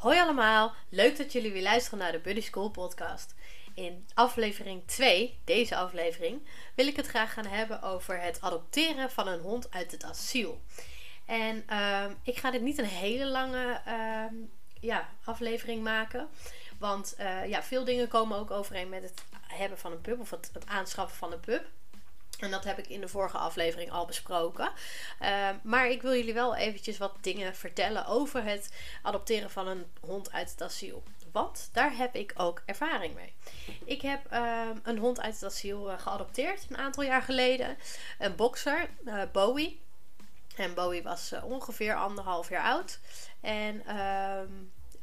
Hoi allemaal, leuk dat jullie weer luisteren naar de Buddy School podcast. In aflevering 2, deze aflevering, wil ik het graag gaan hebben over het adopteren van een hond uit het asiel. En ehm, ik ga dit niet een hele lange ehm, ja, aflevering maken. Want uh, ja, veel dingen komen ook overeen met het hebben van een pup of het, het aanschaffen van een pup. En dat heb ik in de vorige aflevering al besproken. Uh, maar ik wil jullie wel eventjes wat dingen vertellen over het adopteren van een hond uit het asiel. Want daar heb ik ook ervaring mee. Ik heb uh, een hond uit het asiel uh, geadopteerd een aantal jaar geleden. Een boxer, eh, Bowie. En Bowie was ongeveer anderhalf jaar oud. En ehm,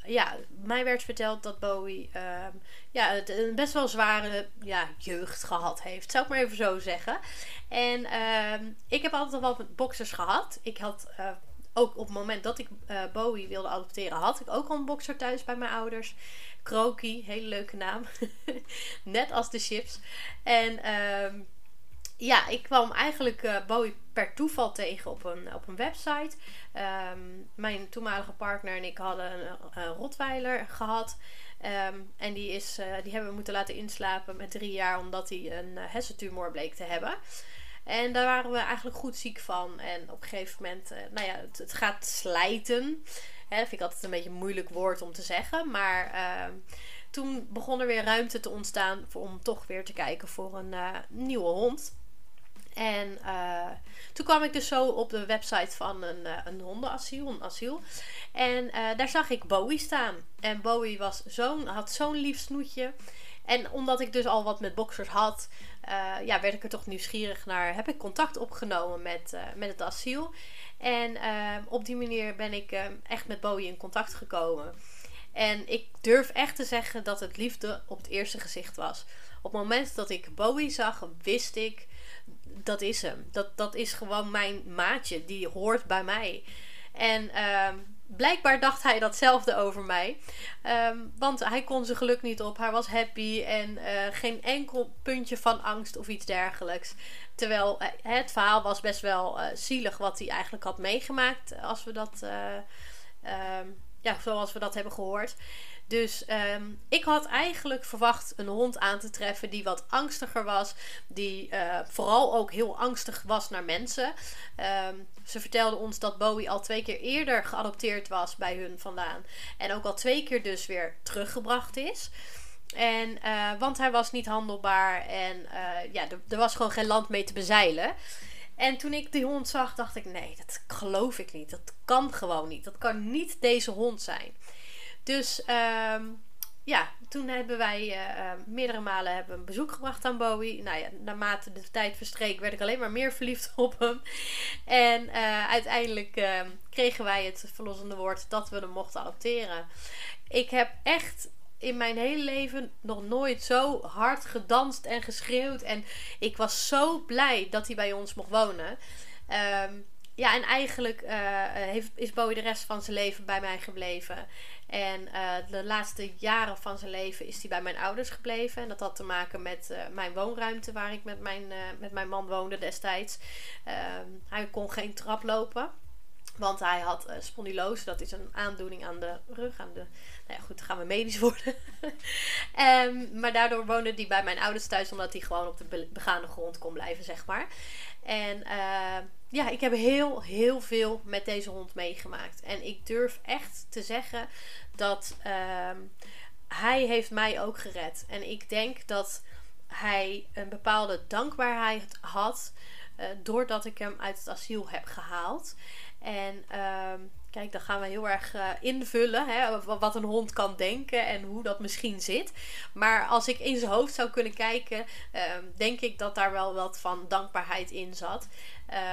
ja, mij werd verteld dat Bowie uh, ja, een best wel zware ja, jeugd gehad heeft. Zou ik maar even zo zeggen. En uh, ik heb altijd wel boxers gehad. Ik had uh, ook op het moment dat ik uh, Bowie wilde adopteren, had ik ook al een boxer thuis bij mijn ouders. Kroki, hele leuke naam. Net als de chips. En ehm, ja, ik kwam eigenlijk uh, Bowie per toeval tegen op een, op een website. Um, mijn toenmalige partner en ik hadden een, een Rotweiler gehad. Um, en die, is, uh, die hebben we moeten laten inslapen met drie jaar omdat hij een uh, hersentumor bleek te hebben. En daar waren we eigenlijk goed ziek van. En op een gegeven moment, nou ja, het, gaat slijten. Hè, dat vind ik altijd een beetje een moeilijk woord om te zeggen. Maar toen begon er weer ruimte te ontstaan om toch weer te kijken voor een nieuwe hond. En uh, toen kwam ik dus zo op de website van een, uh, een hondenasiel, asiel. En uh, daar zag ik Bowie staan. En Bowie was zo'n, had zo'n lief snoetje. En omdat ik dus al wat met boxers had, ja, werd ik er toch nieuwsgierig naar. Heb ik contact opgenomen met, met het asiel. En op die manier ben ik echt met Bowie in contact gekomen. En ik durf echt te zeggen dat het liefde op het eerste gezicht was. Op het moment dat ik Bowie zag, wist ik dat is hem. Dat, dat is gewoon mijn maatje. Die hoort bij mij. En uh, blijkbaar dacht hij datzelfde over mij. Um, want hij kon zijn geluk niet op. Hij was happy en uh, geen enkel puntje van angst of iets dergelijks. Terwijl uh, het verhaal was best wel uh, zielig wat hij eigenlijk had meegemaakt. Als we dat, um, ja, zoals we dat hebben gehoord. Dus um, ik had eigenlijk verwacht een hond aan te treffen die wat angstiger was. Die uh, vooral ook heel angstig was naar mensen. Um, ze vertelde ons dat Bowie al twee keer eerder geadopteerd was bij hun vandaan. En ook al twee keer dus weer teruggebracht is. En, uh, want hij was niet handelbaar en uh, ja, er was gewoon geen land mee te bezeilen. En toen ik die hond zag, dacht ik: nee, dat geloof ik niet. Dat kan gewoon niet. Dat kan niet deze hond zijn. Dus um, ja, toen hebben wij uh, meerdere malen hebben een bezoek gebracht aan Bowie. Nou ja, naarmate de tijd verstreek werd ik alleen maar meer verliefd op hem. En uh, uiteindelijk uh, kregen wij het verlossende woord dat we hem mochten adopteren. Ik heb echt in mijn hele leven nog nooit zo hard gedanst en geschreeuwd. En ik was zo blij dat hij bij ons mocht wonen. Ja, en eigenlijk heeft, is Bowie de rest van zijn leven bij mij gebleven. En uh, de laatste jaren van zijn leven is hij bij mijn ouders gebleven. En dat had te maken met uh, mijn woonruimte waar ik met mijn, uh, met mijn man woonde destijds. Ehm, hij kon geen trap lopen. Want hij had spondylose, dat is een aandoening aan de rug. Aan de, nou ja, goed, gaan we medisch worden. um, maar daardoor woonde hij bij mijn ouders thuis, omdat hij gewoon op de begaande grond kon blijven, zeg maar. En ja, ik heb heel, heel veel met deze hond meegemaakt. En ik durf echt te zeggen dat uh, hij heeft mij ook gered. En ik denk dat hij een bepaalde dankbaarheid had uh, doordat ik hem uit het asiel heb gehaald. En uh, kijk, dan gaan we heel erg uh, invullen hè, wat een hond kan denken en hoe dat misschien zit. Maar als ik in zijn hoofd zou kunnen kijken, ehm, denk ik dat daar wel wat van dankbaarheid in zat.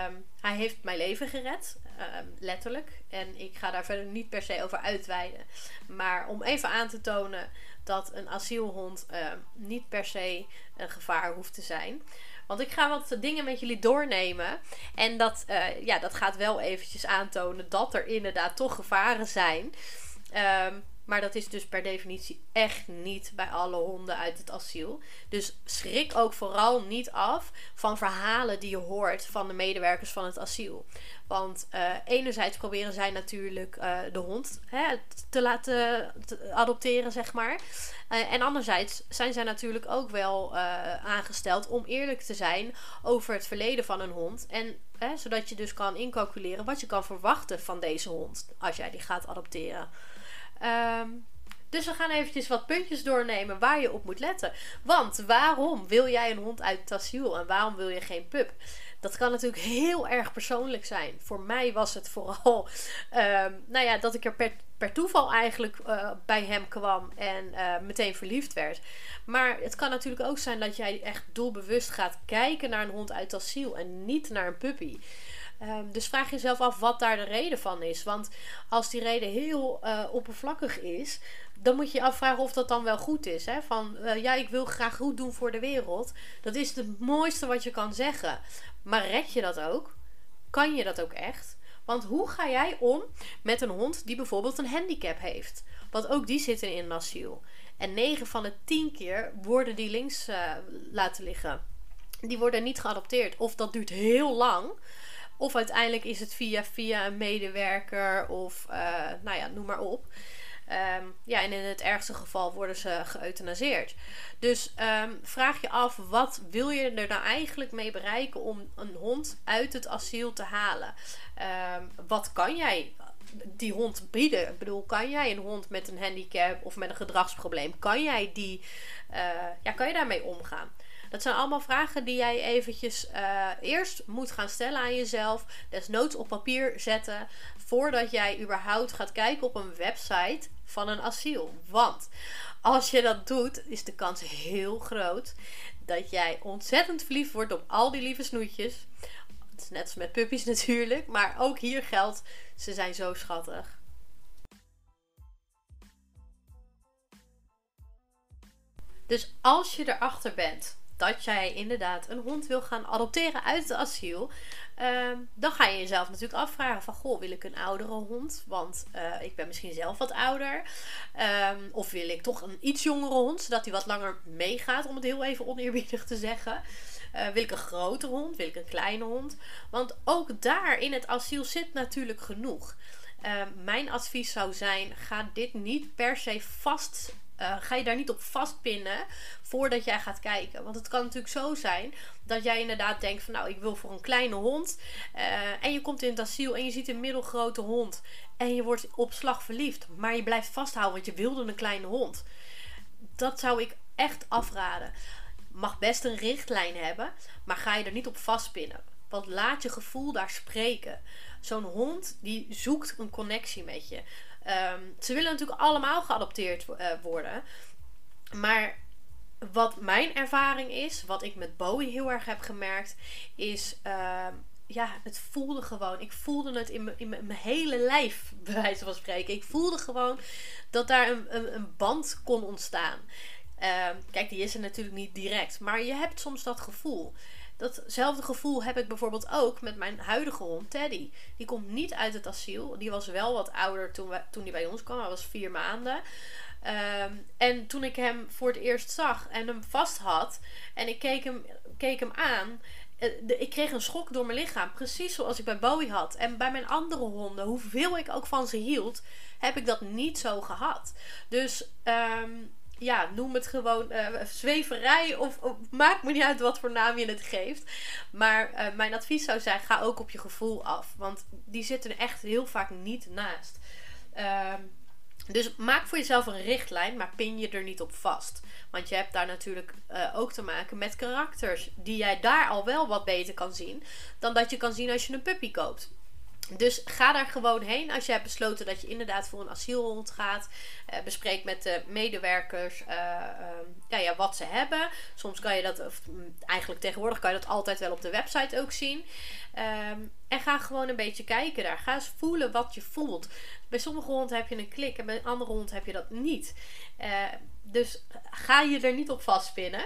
Um, hij heeft mijn leven gered, um, letterlijk. En ik ga daar verder niet per se over uitweiden. Maar om even aan te tonen dat een asielhond niet per se een gevaar hoeft te zijn. Want ik ga wat dingen met jullie doornemen. En dat, uh, ja, dat gaat wel eventjes aantonen dat er inderdaad toch gevaren zijn. Um, Maar dat is dus per definitie echt niet bij alle honden uit het asiel. Dus schrik ook vooral niet af van verhalen die je hoort van de medewerkers van het asiel. Want uh, enerzijds proberen zij natuurlijk uh, de hond hè, te laten adopteren, zeg maar. Uh, en anderzijds zijn zij natuurlijk ook wel aangesteld om eerlijk te zijn over het verleden van een hond. En zodat je dus kan incalculeren wat je kan verwachten van deze hond als jij die gaat adopteren. Um, dus we gaan eventjes wat puntjes doornemen waar je op moet letten. Want waarom wil jij een hond uit het asiel en waarom wil je geen pup? Dat kan natuurlijk heel erg persoonlijk zijn. Voor mij was het vooral, um, nou ja, dat ik er per, per toeval eigenlijk uh, bij hem kwam en uh, meteen verliefd werd. Maar het kan natuurlijk ook zijn dat jij echt doelbewust gaat kijken naar een hond uit asiel en niet naar een puppy. Um, dus vraag jezelf af wat daar de reden van is. Want als die reden heel uh, oppervlakkig is, dan moet je je afvragen of dat dan wel goed is. Hè? Van uh, ja, ik wil graag goed doen voor de wereld. Dat is het mooiste wat je kan zeggen. Maar red je dat ook? Kan je dat ook echt? Want hoe ga jij om met een hond die bijvoorbeeld een handicap heeft? Want ook die zitten in een. En 9 van de 10 keer worden die links uh, laten liggen. Die worden niet geadopteerd. Of dat duurt heel lang. Of uiteindelijk is het via, via een medewerker of uh, nou ja, noem maar op. Um, ja, en in het ergste geval worden ze geëuthanaseerd. Dus um, vraag je af, wat wil je er nou eigenlijk mee bereiken om een hond uit het asiel te halen? Um, wat kan jij die hond bieden? Ik bedoel, kan jij een hond met een handicap of met een gedragsprobleem, kan jij die, uh, ja, kan je daarmee omgaan? Dat zijn allemaal vragen die jij eventjes uh, eerst moet gaan stellen aan jezelf. Desnoods op papier zetten. Voordat jij überhaupt gaat kijken op een website van een asiel. Want als je dat doet, is de kans heel groot dat jij ontzettend verliefd wordt op al die lieve snoetjes. Het is net als met puppies natuurlijk. Maar ook hier geldt, ze zijn zo schattig. Dus als je erachter bent dat jij inderdaad een hond wil gaan adopteren uit het asiel, Ehm, dan ga je jezelf natuurlijk afvragen van... Goh, wil ik een oudere hond? Want uh, ik ben misschien zelf wat ouder. Um, of wil ik toch een iets jongere hond? Zodat hij wat langer meegaat, om het heel even oneerbiedig te zeggen. Uh, wil ik een grote hond? Wil ik een kleine hond? Want ook daar in het asiel zit natuurlijk genoeg. Uh, mijn advies zou zijn: ga dit niet per se vast uh, ga je daar niet op vastpinnen voordat jij gaat kijken. Want het kan natuurlijk zo zijn dat jij inderdaad denkt van nou ik wil voor een kleine hond. Uh, en je komt in het asiel en je ziet een middelgrote hond. En je wordt op slag verliefd. Maar je blijft vasthouden want je wilde een kleine hond. Dat zou ik echt afraden. Mag best een richtlijn hebben. Maar ga je er niet op vastpinnen. Want laat je gevoel daar spreken. Zo'n hond die zoekt een connectie met je. Um, ze willen natuurlijk allemaal geadopteerd uh, worden. Maar wat mijn ervaring is, wat ik met Bowie heel erg heb gemerkt, is. Uh, ja, het voelde gewoon. Ik voelde het in, mijn hele lijf, bij wijze van spreken. Ik voelde gewoon dat daar een, een, een band kon ontstaan. Uh, kijk, die is er natuurlijk niet direct. Maar je hebt soms dat gevoel. Datzelfde gevoel heb ik bijvoorbeeld ook met mijn huidige hond, Teddy. Die komt niet uit het asiel. Die was wel wat ouder toen, we, toen hij bij ons kwam. Hij was vier maanden. Um, en toen ik hem voor het eerst zag en hem vast had en ik keek hem, keek hem aan, eh, ik kreeg een schok door mijn lichaam. Precies zoals ik bij Bowie had. En bij mijn andere honden, hoeveel ik ook van ze hield, heb ik dat niet zo gehad. Dus um, ja, noem het gewoon uh, zweverij of, maakt me niet uit wat voor naam je het geeft. Maar uh, mijn advies zou zijn, ga ook op je gevoel af. Want die zitten echt heel vaak niet naast. Uh, dus maak voor jezelf een richtlijn, maar pin je er niet op vast. Want je hebt daar natuurlijk uh, ook te maken met karakters die jij daar al wel wat beter kan zien dan dat je kan zien als je een puppy koopt. Dus ga daar gewoon heen als je hebt besloten dat je inderdaad voor een asielhond gaat. Uh, bespreek met de medewerkers uh, uh, ja, ja, wat ze hebben. Soms kan je dat, of mm, eigenlijk tegenwoordig kan je dat altijd wel op de website ook zien. Um, en ga gewoon een beetje kijken daar. Ga eens voelen wat je voelt. Bij sommige honden heb je een klik en bij andere honden heb je dat niet. Eh, dus ga je er niet op vastpinnen.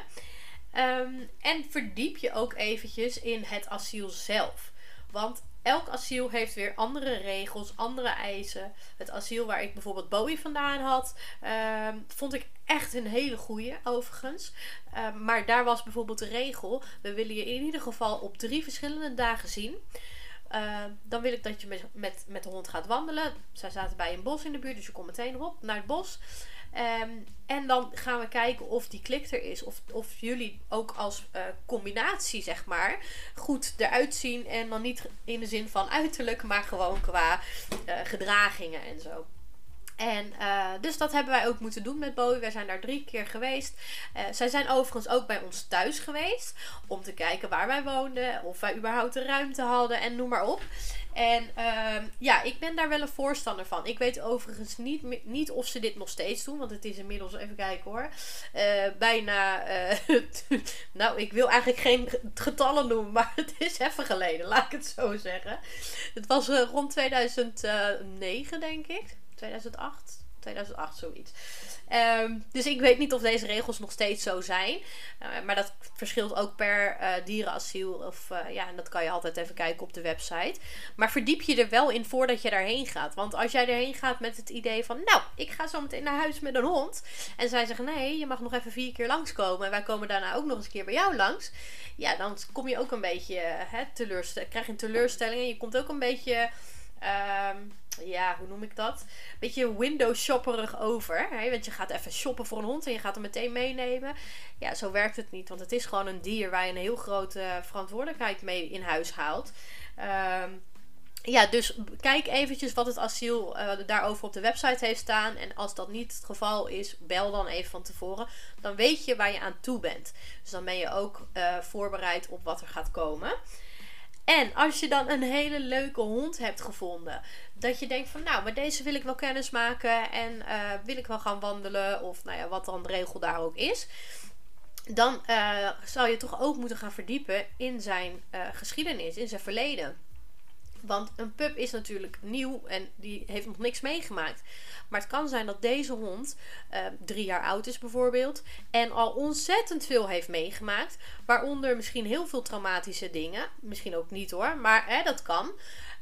Um, en verdiep je ook eventjes in het asiel zelf. Want elk asiel heeft weer andere regels, andere eisen. Het asiel waar ik bijvoorbeeld Bowie vandaan had, ehm, vond ik echt een hele goeie, overigens. Ehm, maar daar was bijvoorbeeld de regel: we willen je in ieder geval op drie verschillende dagen zien. Ehm, dan wil ik dat je met, met, met de hond gaat wandelen. Zij zaten bij een bos in de buurt, dus je komt meteen op naar het bos. Ehm, en dan gaan we kijken of die klik er is. Of, of jullie ook als uh, combinatie, zeg maar, goed eruit zien. En dan niet in de zin van uiterlijk, maar gewoon qua uh, gedragingen en zo. En uh, dus dat hebben wij ook moeten doen met Bowie. Wij zijn daar drie keer geweest. Uh, zij zijn overigens ook bij ons thuis geweest. Om te kijken waar wij woonden. Of wij überhaupt de ruimte hadden en noem maar op. En uh, ja, ik ben daar wel een voorstander van. Ik weet overigens niet, niet of ze dit nog steeds doen. Want het is inmiddels, even kijken hoor. Uh, bijna. nou, ik wil eigenlijk geen getallen noemen. Maar het is even geleden, laat ik het zo zeggen. Het was rond 2009, denk ik. 2008. 2008, zoiets. Um, dus ik weet niet of deze regels nog steeds zo zijn. Uh, maar dat verschilt ook per uh, dierenasiel. Of uh, ja, en dat kan je altijd even kijken op de website. Maar verdiep je er wel in voordat je daarheen gaat. Want als jij erheen gaat met het idee van... Nou, ik ga zo meteen naar huis met een hond. En zij zeggen nee, je mag nog even vier keer langskomen. En wij komen daarna ook nog eens een keer bij jou langs. Ja, dan kom je ook een beetje hè, teleurstelling. Krijg je een teleurstelling. En je komt ook een beetje Um, ja, hoe noem ik dat? Beetje window shopperig over. Hè? Want je gaat even shoppen voor een hond en je gaat hem meteen meenemen. Ja, zo werkt het niet. Want het is gewoon een dier waar je een heel grote verantwoordelijkheid mee in huis haalt. Um, ja, dus kijk eventjes wat het asiel uh, daarover op de website heeft staan. En als dat niet het geval is, bel dan even van tevoren. Dan weet je waar je aan toe bent. Dus dan ben je ook uh, voorbereid op wat er gaat komen. En als je dan een hele leuke hond hebt gevonden, dat je denkt van nou, maar deze wil ik wel kennis maken en uh, wil ik wel gaan wandelen of nou ja, wat dan de regel daar ook is. Dan uh, zou je toch ook moeten gaan verdiepen in zijn uh, geschiedenis, in zijn verleden. Want een pup is natuurlijk nieuw en die heeft nog niks meegemaakt. Maar het kan zijn dat deze hond drie jaar oud is bijvoorbeeld. En al ontzettend veel heeft meegemaakt. Waaronder misschien heel veel traumatische dingen. Misschien ook niet hoor, maar hè, dat kan.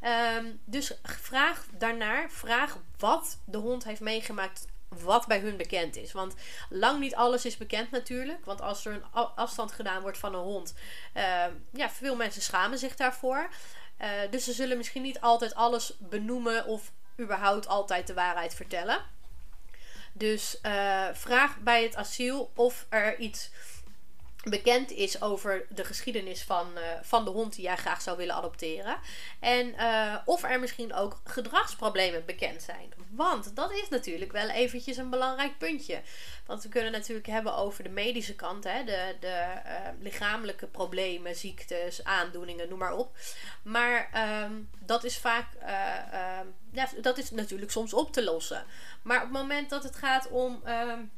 Um, dus vraag daarnaar. Vraag wat de hond heeft meegemaakt wat bij hun bekend is. Want lang niet alles is bekend natuurlijk. Want als er een afstand gedaan wordt van een hond, uh, ja, veel mensen schamen zich daarvoor. Uh, dus ze zullen misschien niet altijd alles benoemen of überhaupt altijd de waarheid vertellen. Dus uh, vraag bij het asiel of er iets bekend is over de geschiedenis van, uh, van de hond die jij graag zou willen adopteren. En uh, of er misschien ook gedragsproblemen bekend zijn. Want dat is natuurlijk wel eventjes een belangrijk puntje. Want we kunnen natuurlijk hebben over de medische kant, hè, de, de uh, lichamelijke problemen, ziektes, aandoeningen, noem maar op. Maar um, dat is vaak, ja, dat is natuurlijk soms op te lossen. Maar op het moment dat het gaat om um,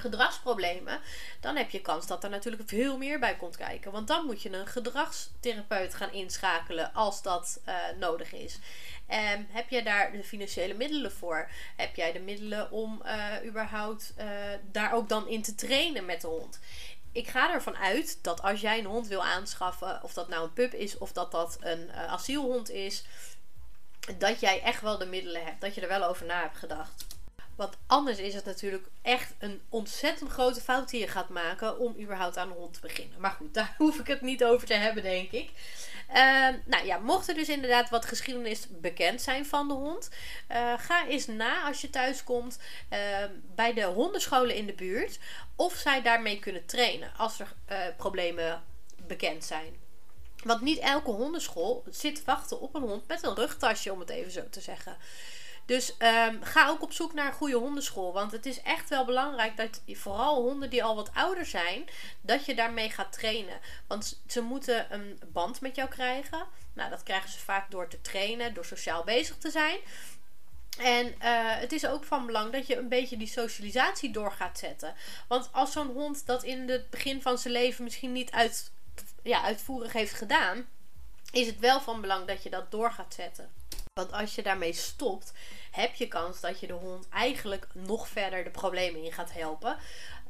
gedragsproblemen, dan heb je kans dat er natuurlijk veel meer bij komt kijken. Want dan moet je een gedragstherapeut gaan inschakelen als dat uh, nodig is. Um, heb jij daar de financiële middelen voor? Heb jij de middelen om uh, überhaupt uh, daar ook dan in te trainen met de hond? Ik ga ervan uit dat als jij een hond wil aanschaffen, of dat nou een pup is of dat dat een asielhond is, dat jij echt wel de middelen hebt. Dat je er wel over na hebt gedacht. Want anders is het natuurlijk echt een ontzettend grote fout die je gaat maken om überhaupt aan een hond te beginnen. Maar goed, daar hoef ik het niet over te hebben, denk ik. Uh, nou ja, mocht er dus inderdaad wat geschiedenis bekend zijn van de hond, uh, ga eens na als je thuis komt uh, bij de hondenscholen in de buurt of zij daarmee kunnen trainen als er eh, problemen bekend zijn. Want niet elke hondenschool zit wachten op een hond met een rugtasje, om het even zo te zeggen. Dus um, ga ook op zoek naar een goede hondenschool. Want het is echt wel belangrijk dat vooral honden die al wat ouder zijn, dat je daarmee gaat trainen. Want ze moeten een band met jou krijgen. Nou, dat krijgen ze vaak door te trainen, door sociaal bezig te zijn. En uh, het is ook van belang dat je een beetje die socialisatie door gaat zetten. Want als zo'n hond dat in het begin van zijn leven misschien niet uit, ja, uitvoerig heeft gedaan, is het wel van belang dat je dat door gaat zetten. Want als je daarmee stopt, heb je kans dat je de hond eigenlijk nog verder de problemen in gaat helpen.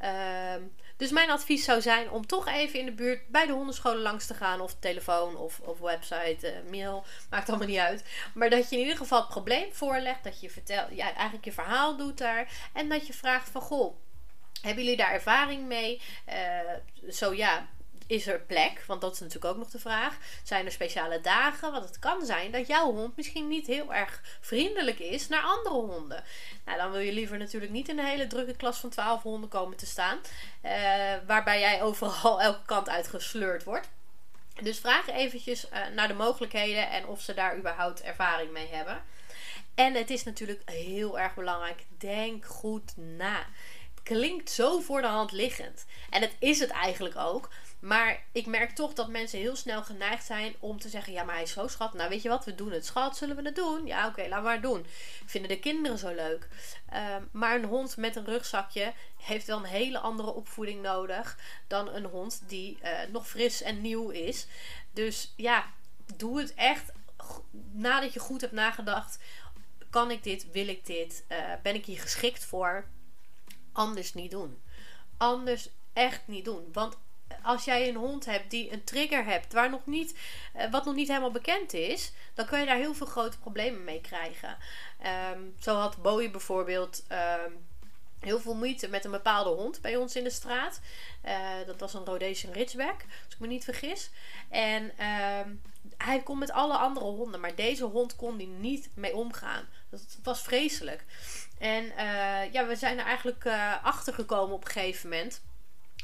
Uh, Dus mijn advies zou zijn om toch even in de buurt bij de hondenscholen langs te gaan. Of telefoon of, of website, uh, mail. Maakt allemaal niet uit. Maar dat je in ieder geval het probleem voorlegt. Dat je vertelt, ja, eigenlijk je verhaal doet daar. En dat je vraagt van goh. Hebben jullie daar ervaring mee? Uh, zo ja, is er plek? Want dat is natuurlijk ook nog de vraag. Zijn er speciale dagen? Want het kan zijn dat jouw hond misschien niet heel erg vriendelijk is naar andere honden. Nou, dan wil je liever natuurlijk niet in een hele drukke klas van 12 honden komen te staan. Uh, waarbij jij overal elke kant uit gesleurd wordt. Dus vraag eventjes uh, naar de mogelijkheden en of ze daar überhaupt ervaring mee hebben. En het is natuurlijk heel erg belangrijk. Denk goed na. Het klinkt zo voor de hand liggend. En het is het eigenlijk ook. Maar ik merk toch dat mensen heel snel geneigd zijn om te zeggen: Ja, maar hij is zo schat. Nou, weet je wat, we doen het. Schat, zullen we het doen? Ja, oké, laat maar doen. Vinden de kinderen zo leuk. Um, maar een hond met een rugzakje heeft wel een hele andere opvoeding nodig dan een hond die uh, nog fris en nieuw is. Dus ja, doe het echt nadat je goed hebt nagedacht. Kan ik dit? Wil ik dit? Uh, ben ik hier geschikt voor? Anders niet doen. Anders echt niet doen. Want als jij een hond hebt die een trigger hebt waar nog niet, uh, wat nog niet helemaal bekend is, dan kun je daar heel veel grote problemen mee krijgen. Um, zo had Bowie bijvoorbeeld. Um, heel veel moeite met een bepaalde hond bij ons in de straat. Uh, dat was een Rhodesian Ridgeback, als ik me niet vergis. En uh, hij kon met alle andere honden, maar deze hond kon die niet mee omgaan. Dat was vreselijk. En uh, ja, we zijn er eigenlijk achter gekomen op een gegeven moment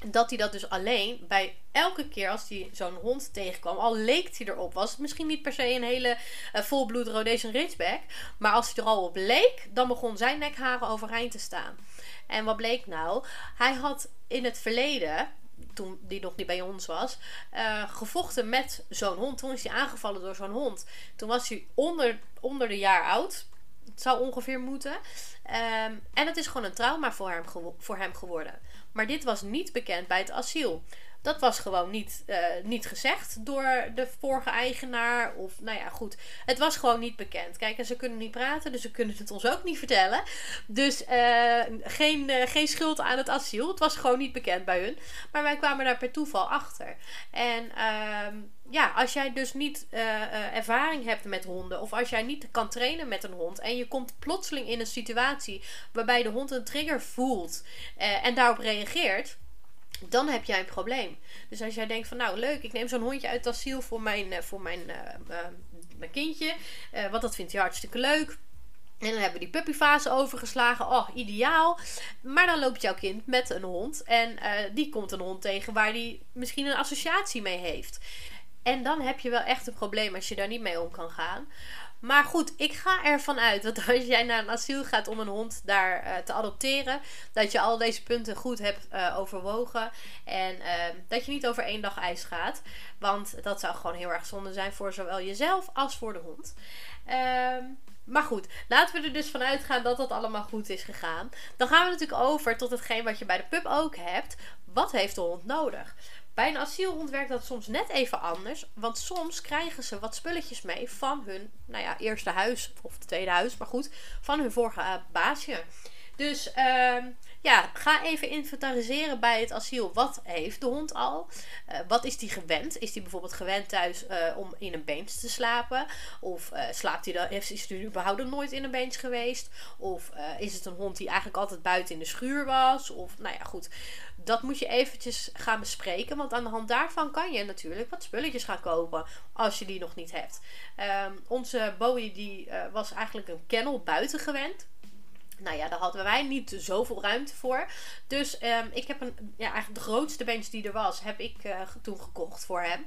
dat hij dat dus alleen bij elke keer als hij zo'n hond tegenkwam, al leek hij erop, was het misschien niet per se een hele uh, volbloed Rhodesian Ridgeback, maar als hij er al op leek, dan begon zijn nekharen overeind te staan. En wat bleek nou? Hij had in het verleden, toen die nog niet bij ons was, uh, gevochten met zo'n hond. Toen is hij aangevallen door zo'n hond. Toen was hij onder, onder de jaar oud. Zou ongeveer moeten. Um, en het is gewoon een trauma voor hem, voor hem geworden. Maar dit was niet bekend bij het asiel. Dat was gewoon niet, uh, niet gezegd door de vorige eigenaar. Of nou ja, goed. Het was gewoon niet bekend. Kijk, en ze kunnen niet praten, dus ze kunnen het ons ook niet vertellen. Dus uh, geen, uh, geen schuld aan het asiel. Het was gewoon niet bekend bij hun. Maar wij kwamen daar per toeval achter. En ehm, ja, als jij dus niet ervaring hebt met honden. Of als jij niet kan trainen met een hond. En je komt plotseling in een situatie waarbij de hond een trigger voelt. en daarop reageert dan heb jij een probleem. Dus als jij denkt van nou leuk, ik neem zo'n hondje uit het voor mijn, uh, voor mijn, uh, uh, mijn kindje. want dat vindt hij hartstikke leuk. En dan hebben we die puppyfase overgeslagen. Oh, ideaal. Maar dan loopt jouw kind met een hond. En die komt een hond tegen waar die misschien een associatie mee heeft. En dan heb je wel echt een probleem als je daar niet mee om kan gaan. Maar goed, ik ga ervan uit dat als jij naar een asiel gaat om een hond daar uh, te adopteren, dat je al deze punten goed hebt uh, overwogen. En uh, dat je niet over één dag ijs gaat. Want dat zou gewoon heel erg zonde zijn voor zowel jezelf als voor de hond. Ehm, maar goed, laten we er dus vanuit gaan dat dat allemaal goed is gegaan. Dan gaan we natuurlijk over tot hetgeen wat je bij de pup ook hebt. Wat heeft de hond nodig? Bij een asielhond werkt dat soms net even anders. Want soms krijgen ze wat spulletjes mee van hun nou ja, eerste huis. Of tweede huis, maar goed. Van hun vorige uh, baasje. Dus uh, ja, ga even inventariseren bij het asiel. Wat heeft de hond al? Uh, wat is die gewend? Is die bijvoorbeeld gewend thuis uh, om in een bench te slapen? Of slaapt hij dan, heeft hij überhaupt nooit in een bench geweest? Of is het een hond die eigenlijk altijd buiten in de schuur was? Of nou ja, goed. Dat moet je eventjes gaan bespreken. Want aan de hand daarvan kan je natuurlijk wat spulletjes gaan kopen. Als je die nog niet hebt. Um, onze Bowie die was eigenlijk een kennel buiten gewend. Nou ja, daar hadden wij niet zoveel ruimte voor. Dus um, ik heb een, ja, eigenlijk de grootste bench die er was, heb ik uh, toen gekocht voor hem.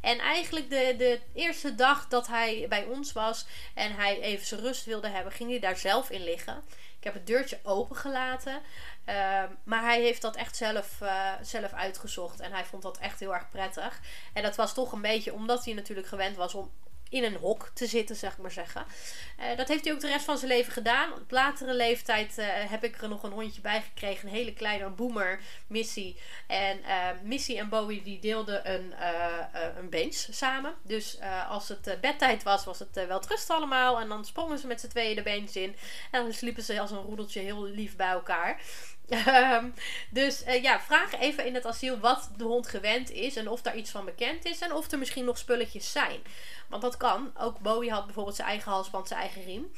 En eigenlijk de, de eerste dag dat hij bij ons was en hij even zijn rust wilde hebben, ging hij daar zelf in liggen. Ik heb het deurtje opengelaten. Uh, maar hij heeft dat echt zelf, uh, zelf uitgezocht. En hij vond dat echt heel erg prettig. En dat was toch een beetje omdat hij natuurlijk gewend was om in een hok te zitten, zeg maar zeggen. Uh, dat heeft hij ook de rest van zijn leven gedaan. Op latere leeftijd uh, heb ik er nog een hondje bij gekregen. Een hele kleine boomer, Missy. En uh, Missy en Bowie die deelden een, een bench samen. Dus als het bedtijd was, was het wel trust allemaal. En dan sprongen ze met z'n tweeën de bench in. En dan sliepen ze als een roedeltje heel lief bij elkaar. Ehm, dus uh, ja, vraag even in het asiel wat de hond gewend is en of daar iets van bekend is en of er misschien nog spulletjes zijn. Want dat kan. Ook Bowie had bijvoorbeeld zijn eigen halsband, zijn eigen riem.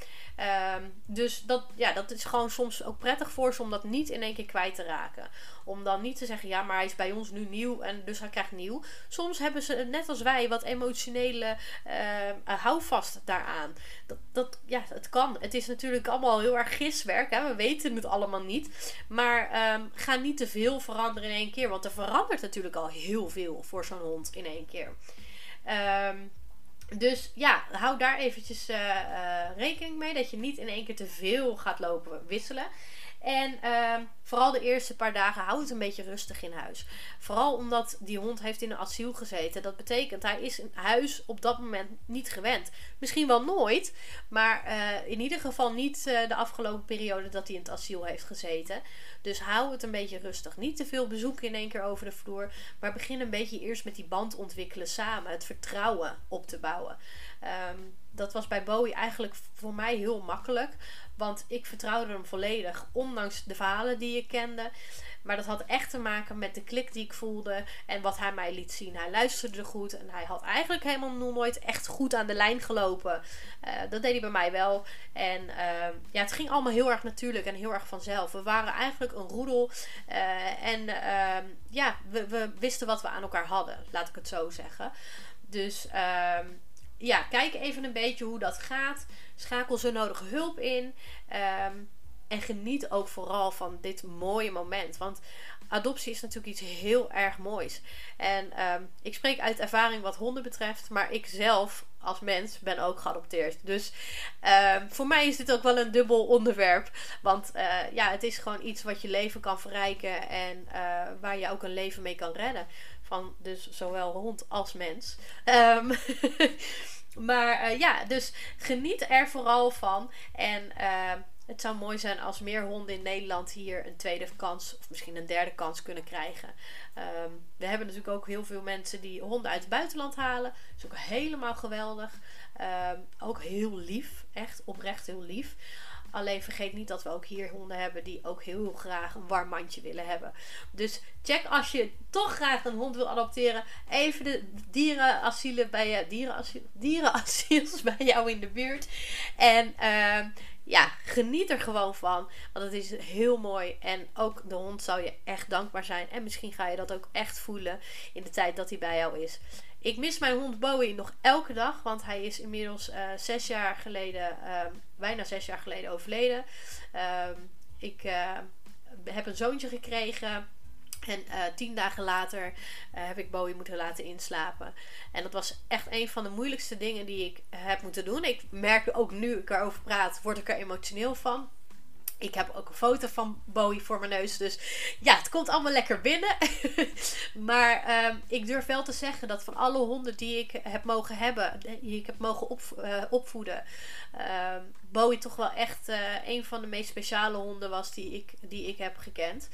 Um, dus dat, ja, dat is gewoon soms ook prettig voor ze om dat niet in één keer kwijt te raken. Om dan niet te zeggen, ja, maar hij is bij ons nu nieuw en dus hij krijgt nieuw. Soms hebben ze, net als wij, wat emotionele uh, houvast daaraan. Dat, dat, ja, het kan. Het is natuurlijk allemaal heel erg giswerk. Hè? We weten het allemaal niet. Maar um, ga niet te veel veranderen in één keer. Want er verandert natuurlijk al heel veel voor zo'n hond in één keer. Um, dus ja, hou daar eventjes uh, uh, rekening mee. Dat je niet in één keer te veel gaat lopen wisselen. En uh, vooral de eerste paar dagen hou het een beetje rustig in huis. Vooral omdat die hond heeft in een asiel gezeten. Dat betekent hij is in huis op dat moment niet gewend. Misschien wel nooit. Maar uh, in ieder geval niet uh, de afgelopen periode dat hij in het asiel heeft gezeten. Dus hou het een beetje rustig. Niet te veel bezoeken in één keer over de vloer. Maar begin een beetje eerst met die band ontwikkelen samen. Het vertrouwen op te bouwen. Um, dat was bij Bowie eigenlijk voor mij heel makkelijk. Want ik vertrouwde hem volledig, ondanks de verhalen die ik kende. Maar dat had echt te maken met de klik die ik voelde en wat hij mij liet zien. Hij luisterde goed en hij had eigenlijk helemaal nooit echt goed aan de lijn gelopen. Uh, dat deed hij bij mij wel. En uh, ja, het ging allemaal heel erg natuurlijk en heel erg vanzelf. We waren eigenlijk een roedel. Uh, en ehm, ja, we, we, wisten wat we aan elkaar hadden, laat ik het zo zeggen. Dus ehm, ja, kijk even een beetje hoe dat gaat. Schakel zo nodig hulp in. Um, en geniet ook vooral van dit mooie moment. Want adoptie is natuurlijk iets heel erg moois. En um, ik spreek uit ervaring wat honden betreft. Maar ik zelf als mens ben ook geadopteerd. Dus um, voor mij is dit ook wel een dubbel onderwerp. Want uh, ja, het is gewoon iets wat je leven kan verrijken. En uh, waar je ook een leven mee kan redden. Van dus zowel hond als mens. Um, maar uh, ja, dus geniet er vooral van. En uh, het zou mooi zijn als meer honden in Nederland hier een tweede kans of misschien een derde kans kunnen krijgen. Um, we hebben natuurlijk ook heel veel mensen die honden uit het buitenland halen. Dat is ook helemaal geweldig. Ook heel lief, echt oprecht heel lief. Alleen vergeet niet dat we ook hier honden hebben die ook heel graag een warm mandje willen hebben. Dus check als je toch graag een hond wil adopteren, even de dierenasielen bij je, dierenasiel, dierenasiels bij jou in de buurt. En uh, ja, geniet er gewoon van. Want het is heel mooi. En ook de hond zou je echt dankbaar zijn. En misschien ga je dat ook echt voelen in de tijd dat hij bij jou is. Ik mis mijn hond Bowie nog elke dag. Want hij is inmiddels uh, zes jaar geleden, uh, bijna zes jaar geleden overleden. Uh, ik eh, heb een zoontje gekregen. En uh, tien dagen later uh, heb ik Bowie moeten laten inslapen. En dat was echt een van de moeilijkste dingen die ik heb moeten doen. Ik merk ook nu ik erover praat, word ik er emotioneel van. Ik heb ook een foto van Bowie voor mijn neus. Dus ja, het komt allemaal lekker binnen. maar um, ik durf wel te zeggen dat van alle honden die ik heb mogen hebben, die ik heb mogen uh, opvoeden, uh, Bowie toch wel echt een van de meest speciale honden was die ik, die ik heb gekend.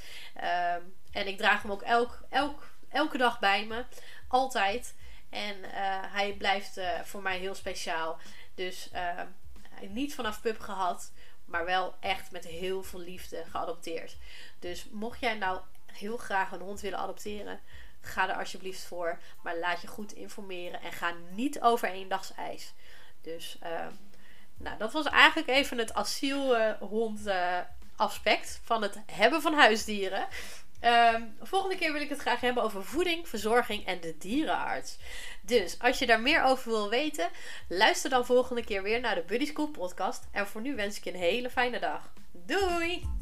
En ik draag hem ook elk, elk, elke dag bij me. Altijd. En uh, hij blijft uh, voor mij heel speciaal. Dus uh, niet vanaf pup gehad. Maar wel echt met heel veel liefde geadopteerd. Dus mocht jij nou heel graag een hond willen adopteren. Ga er alsjeblieft voor. Maar laat je goed informeren. En ga niet over eendags ijs. Dus nou, dat was eigenlijk even het asielhond aspect van het hebben van huisdieren. Um, volgende keer wil ik het graag hebben over voeding, verzorging en de dierenarts. Dus als je daar meer over wil weten, luister dan volgende keer weer naar de Buddy School podcast. En voor nu wens ik je een hele fijne dag. Doei!